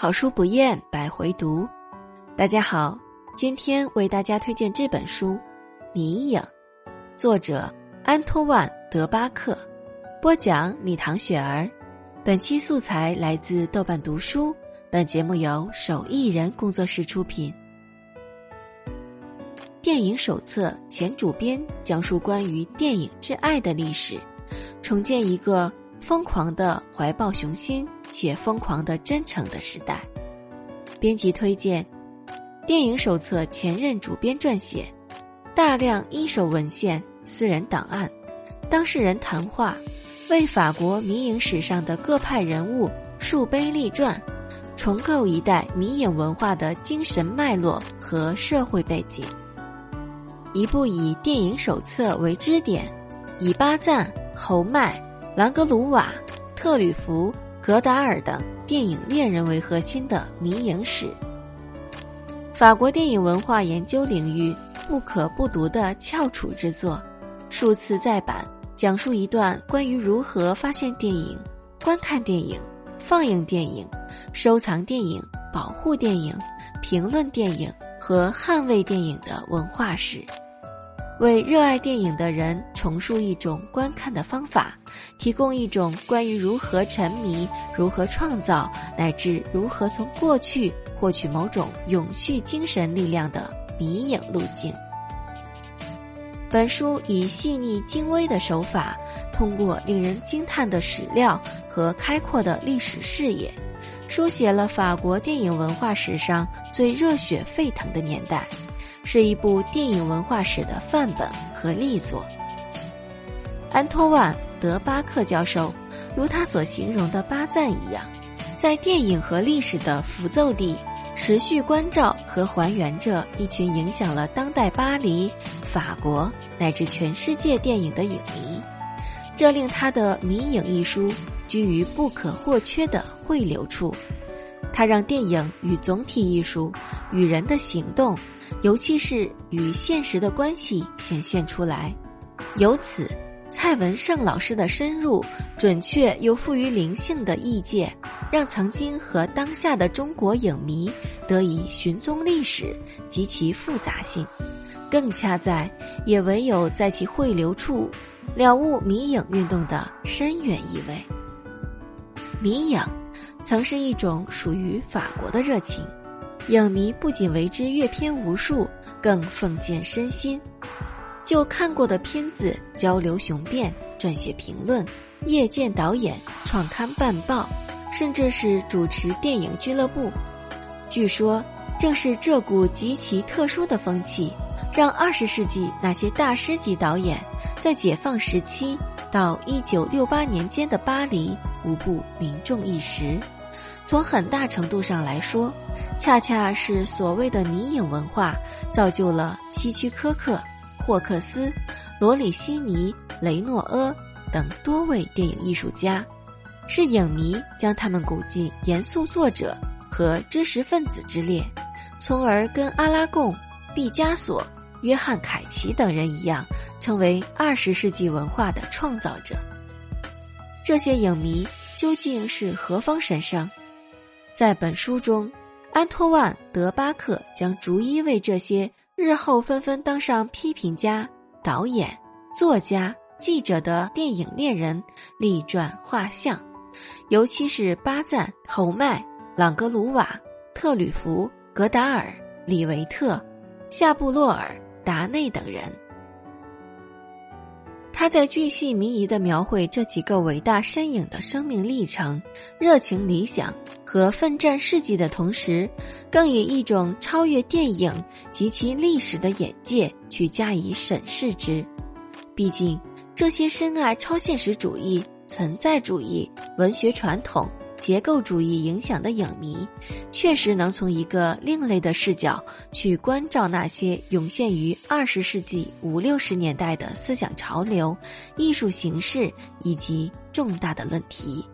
好书不厌百回读，大家好，今天为大家推荐这本书《迷影》，作者安托万·德巴克，播讲米糖雪儿。本期素材来自豆瓣读书，本节目由手艺人工作室出品。电影手册前主编讲述关于电影之爱的历史，重建一个疯狂的怀抱雄心。且疯狂的真诚的时代。编辑推荐：电影手册前任主编撰写，大量一手文献、私人档案、当事人谈话，为法国迷影史上的各派人物树碑立传，重构一代迷影文化的精神脉络和社会背景。一部以电影手册为支点，以巴赞、侯麦、朗格鲁瓦、特吕弗。格达尔等电影恋人为核心的迷影史，法国电影文化研究领域不可不读的翘楚之作，数次再版，讲述一段关于如何发现电影、观看电影、放映电影、收藏电影、保护电影、评论电影和捍卫电影的文化史。为热爱电影的人重述一种观看的方法，提供一种关于如何沉迷、如何创造，乃至如何从过去获取某种永续精神力量的迷影路径。本书以细腻精微的手法，通过令人惊叹的史料和开阔的历史视野，书写了法国电影文化史上最热血沸腾的年代。是一部电影文化史的范本和力作。安托万·德巴克教授，如他所形容的巴赞一样，在电影和历史的符奏地，持续关照和还原着一群影响了当代巴黎、法国乃至全世界电影的影迷。这令他的迷影一书居于不可或缺的汇流处。他让电影与总体艺术、与人的行动。尤其是与现实的关系显现出来，由此，蔡文胜老师的深入、准确又富于灵性的意见，让曾经和当下的中国影迷得以寻踪历史及其复杂性，更恰在也唯有在其汇流处，了悟迷影运动的深远意味。迷影，曾是一种属于法国的热情。影迷不仅为之阅片无数，更奉献身心，就看过的片子交流雄辩、撰写评论、夜见导演、创刊办报，甚至是主持电影俱乐部。据说，正是这股极其特殊的风气，让二十世纪那些大师级导演在解放时期到一九六八年间的巴黎无不名重一时。从很大程度上来说，恰恰是所谓的迷影文化，造就了希区柯克、霍克斯、罗里西尼、雷诺阿等多位电影艺术家，是影迷将他们鼓进严肃作者和知识分子之列，从而跟阿拉贡、毕加索、约翰凯奇等人一样，成为二十世纪文化的创造者。这些影迷究竟是何方神圣？在本书中，安托万·德巴克将逐一为这些日后纷纷当上批评家、导演、作家、记者的电影恋人立传画像，尤其是巴赞、侯麦、朗格鲁瓦、特吕弗、格达尔、李维特、夏布洛尔、达内等人。他在巨细靡遗地描绘这几个伟大身影的生命历程、热情理想和奋战事迹的同时，更以一种超越电影及其历史的眼界去加以审视之。毕竟，这些深爱超现实主义、存在主义、文学传统。结构主义影响的影迷，确实能从一个另类的视角去关照那些涌现于二十世纪五六十年代的思想潮流、艺术形式以及重大的论题。